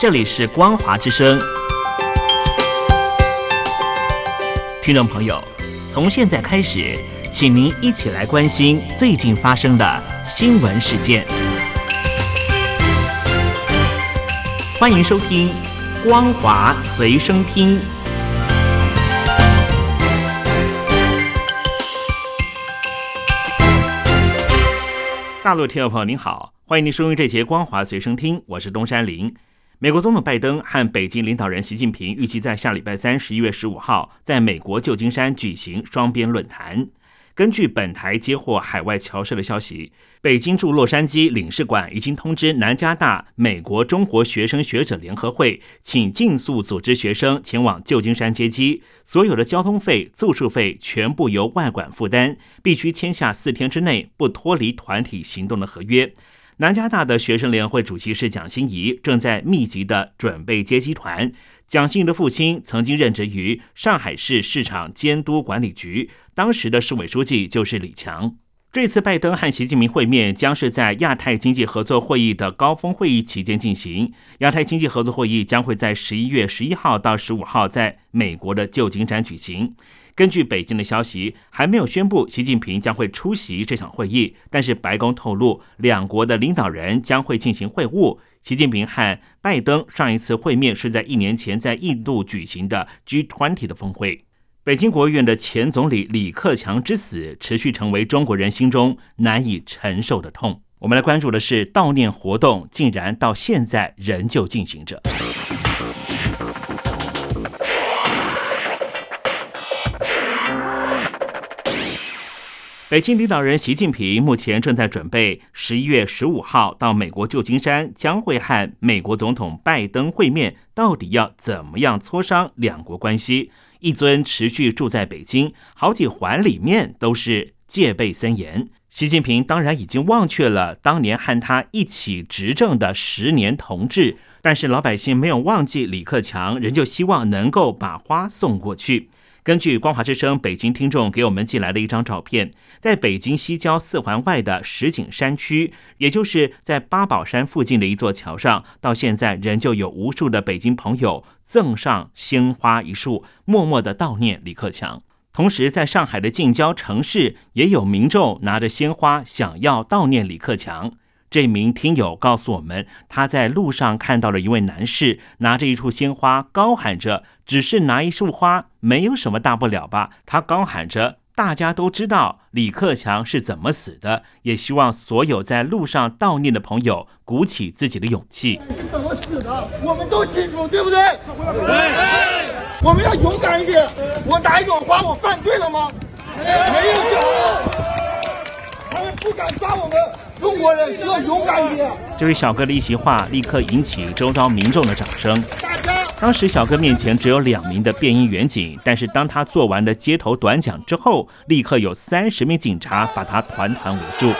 这里是光华之声。听众朋友，从现在开始，请您一起来关心最近发生的新闻事件。欢迎收听《光华随身听》。大陆听众朋友您好，欢迎您收听这节《光华随身听》，我是东山林。美国总统拜登和北京领导人习近平预计在下礼拜三十一月十五号在美国旧金山举行双边论坛。根据本台接获海外侨社的消息，北京驻洛杉矶领事馆已经通知南加大美国中国学生学者联合会，请尽速组织学生前往旧金山接机，所有的交通费、住宿费全部由外管负担，必须签下四天之内不脱离团体行动的合约。南加大的学生联会主席是蒋欣怡，正在密集的准备接机团。蒋欣怡的父亲曾经任职于上海市市场监督管理局，当时的市委书记就是李强。这次拜登和习近平会面将是在亚太经济合作会议的高峰会议期间进行。亚太经济合作会议将会在十一月十一号到十五号在美国的旧金山举行。根据北京的消息，还没有宣布习近平将会出席这场会议，但是白宫透露，两国的领导人将会进行会晤。习近平和拜登上一次会面是在一年前在印度举行的 G20 的峰会。北京国务院的前总理李克强之死，持续成为中国人心中难以承受的痛。我们来关注的是悼念活动，竟然到现在仍旧进行着。北京领导人习近平目前正在准备十一月十五号到美国旧金山，将会和美国总统拜登会面。到底要怎么样磋商两国关系？一尊持续住在北京，好几环里面都是戒备森严。习近平当然已经忘却了当年和他一起执政的十年同志，但是老百姓没有忘记李克强，仍旧希望能够把花送过去。根据光华之声北京听众给我们寄来的一张照片，在北京西郊四环外的石景山区，也就是在八宝山附近的一座桥上，到现在仍旧有无数的北京朋友赠上鲜花一束，默默的悼念李克强。同时，在上海的近郊城市，也有民众拿着鲜花想要悼念李克强。这名听友告诉我们，他在路上看到了一位男士拿着一束鲜花，高喊着：“只是拿一束花，没有什么大不了吧？”他高喊着：“大家都知道李克强是怎么死的，也希望所有在路上悼念的朋友鼓起自己的勇气。”怎么死的？我们都清楚，对不对？对。我们要勇敢一点。我拿一朵花，我犯罪了吗？没有不敢抓我们。中国人需要勇敢一点。这位小哥的一席话立刻引起周遭民众的掌声。当时小哥面前只有两名的便衣员警，但是当他做完了街头短讲之后，立刻有三十名警察把他团团围住。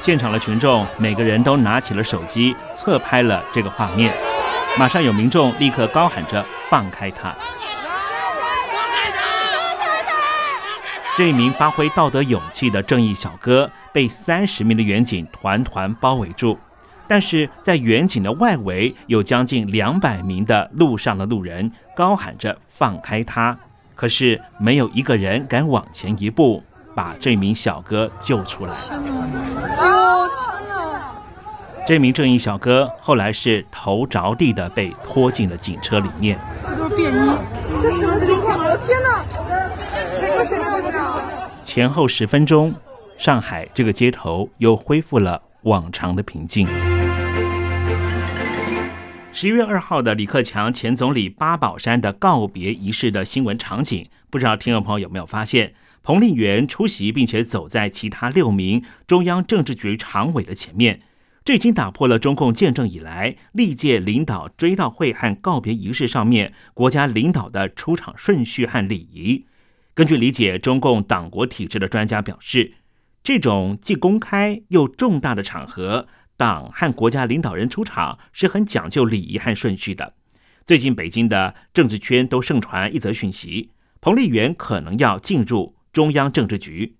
现场的群众每个人都拿起了手机侧拍了这个画面，马上有民众立刻高喊着放开他。这名发挥道德勇气的正义小哥被三十名的远警团团包围住，但是在远警的外围有将近两百名的路上的路人高喊着放开他，可是没有一个人敢往前一步把这名小哥救出来。这名正义小哥后来是头着地的被拖进了警车里面。这都是便衣，这什么情况？我的天哪！前后十分钟，上海这个街头又恢复了往常的平静。十一月二号的李克强前总理八宝山的告别仪式的新闻场景，不知道听众朋友有没有发现？彭丽媛出席，并且走在其他六名中央政治局常委的前面，这已经打破了中共建政以来历届领导追悼会和告别仪式上面国家领导的出场顺序和礼仪。根据理解，中共党国体制的专家表示，这种既公开又重大的场合，党和国家领导人出场是很讲究礼仪和顺序的。最近，北京的政治圈都盛传一则讯息：彭丽媛可能要进入中央政治局。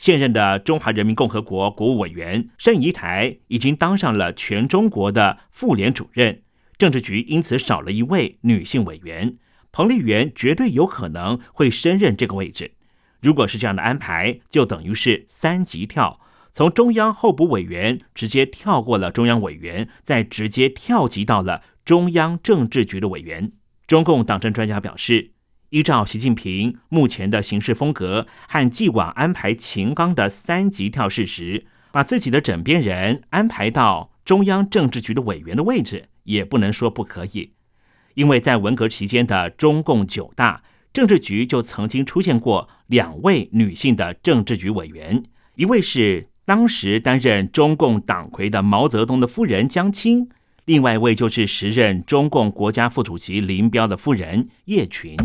现任的中华人民共和国国务委员盛仪台已经当上了全中国的妇联主任，政治局因此少了一位女性委员。彭丽媛绝对有可能会升任这个位置。如果是这样的安排，就等于是三级跳，从中央候补委员直接跳过了中央委员，再直接跳级到了中央政治局的委员。中共党政专家表示。依照习近平目前的行事风格和既往安排秦刚的三级跳事实，把自己的枕边人安排到中央政治局的委员的位置，也不能说不可以。因为在文革期间的中共九大政治局就曾经出现过两位女性的政治局委员，一位是当时担任中共党魁的毛泽东的夫人江青。另外一位就是时任中共国家副主席林彪的夫人叶群。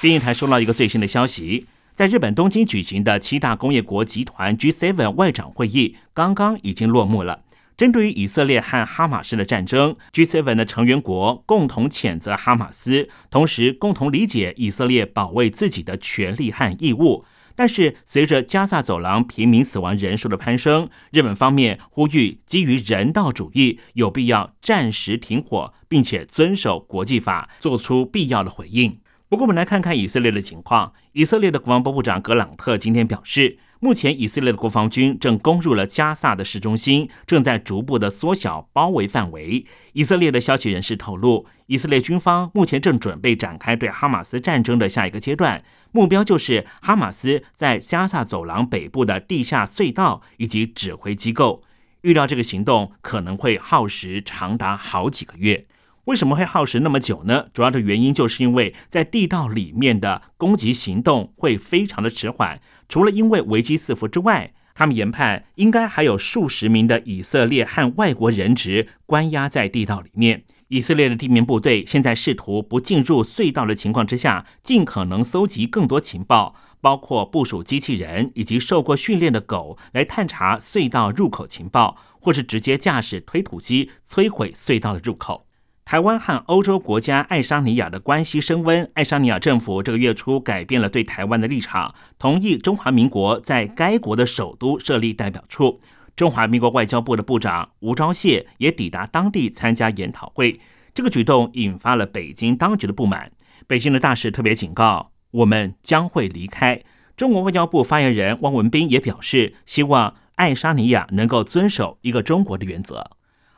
电视台收到一个最新的消息，在日本东京举行的七大工业国集团 G7 外长会议刚刚已经落幕了。针对于以色列和哈马斯的战争，G7 的成员国共同谴责哈马斯，同时共同理解以色列保卫自己的权利和义务。但是，随着加萨走廊平民死亡人数的攀升，日本方面呼吁基于人道主义，有必要暂时停火，并且遵守国际法，做出必要的回应。不过，我们来看看以色列的情况。以色列的国防部部长格朗特今天表示。目前，以色列的国防军正攻入了加萨的市中心，正在逐步的缩小包围范围。以色列的消息人士透露，以色列军方目前正准备展开对哈马斯战争的下一个阶段，目标就是哈马斯在加萨走廊北部的地下隧道以及指挥机构。预料这个行动可能会耗时长达好几个月。为什么会耗时那么久呢？主要的原因就是因为在地道里面的攻击行动会非常的迟缓。除了因为危机四伏之外，他们研判应该还有数十名的以色列和外国人质关押在地道里面。以色列的地面部队现在试图不进入隧道的情况之下，尽可能搜集更多情报，包括部署机器人以及受过训练的狗来探查隧道入口情报，或是直接驾驶推土机摧毁隧道的入口。台湾和欧洲国家爱沙尼亚的关系升温。爱沙尼亚政府这个月初改变了对台湾的立场，同意中华民国在该国的首都设立代表处。中华民国外交部的部长吴钊燮也抵达当地参加研讨会。这个举动引发了北京当局的不满。北京的大使特别警告，我们将会离开。中国外交部发言人汪文斌也表示，希望爱沙尼亚能够遵守一个中国的原则。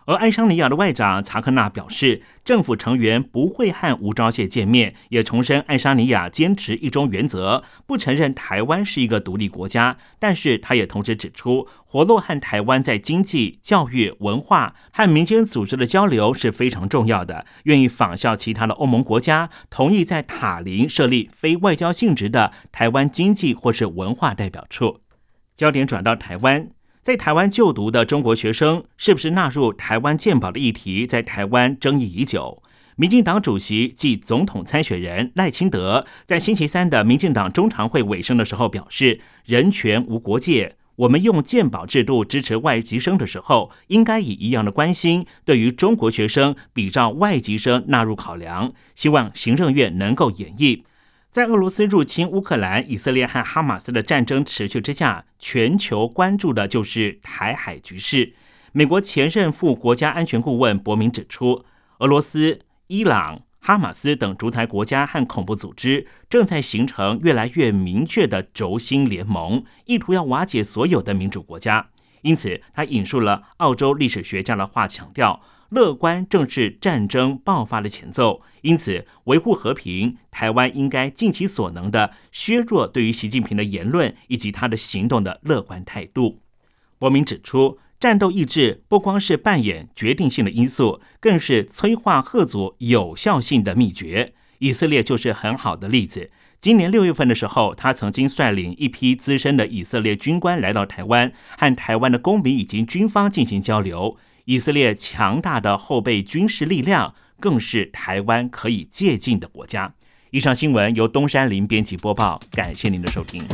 而爱沙尼亚的外长查克纳表示，政府成员不会和吴钊燮见面，也重申爱沙尼亚坚持一中原则，不承认台湾是一个独立国家。但是，他也同时指出，活络和台湾在经济、教育、文化和民间组织的交流是非常重要的，愿意仿效其他的欧盟国家，同意在塔林设立非外交性质的台湾经济或是文化代表处。焦点转到台湾。在台湾就读的中国学生是不是纳入台湾健保的议题，在台湾争议已久。民进党主席暨总统参选人赖清德在星期三的民进党中常会尾声的时候表示：“人权无国界，我们用健保制度支持外籍生的时候，应该以一样的关心对于中国学生比照外籍生纳入考量。希望行政院能够演绎。”在俄罗斯入侵乌克兰、以色列和哈马斯的战争持续之下，全球关注的就是台海局势。美国前任副国家安全顾问伯明指出，俄罗斯、伊朗、哈马斯等独裁国家和恐怖组织正在形成越来越明确的轴心联盟，意图要瓦解所有的民主国家。因此，他引述了澳洲历史学家的话，强调。乐观正是战争爆发的前奏，因此维护和平，台湾应该尽其所能的削弱对于习近平的言论以及他的行动的乐观态度。伯明指出，战斗意志不光是扮演决定性的因素，更是催化贺族有效性的秘诀。以色列就是很好的例子。今年六月份的时候，他曾经率领一批资深的以色列军官来到台湾，和台湾的公民以及军方进行交流。以色列强大的后备军事力量，更是台湾可以借鉴的国家。以上新闻由东山林编辑播报，感谢您的收听。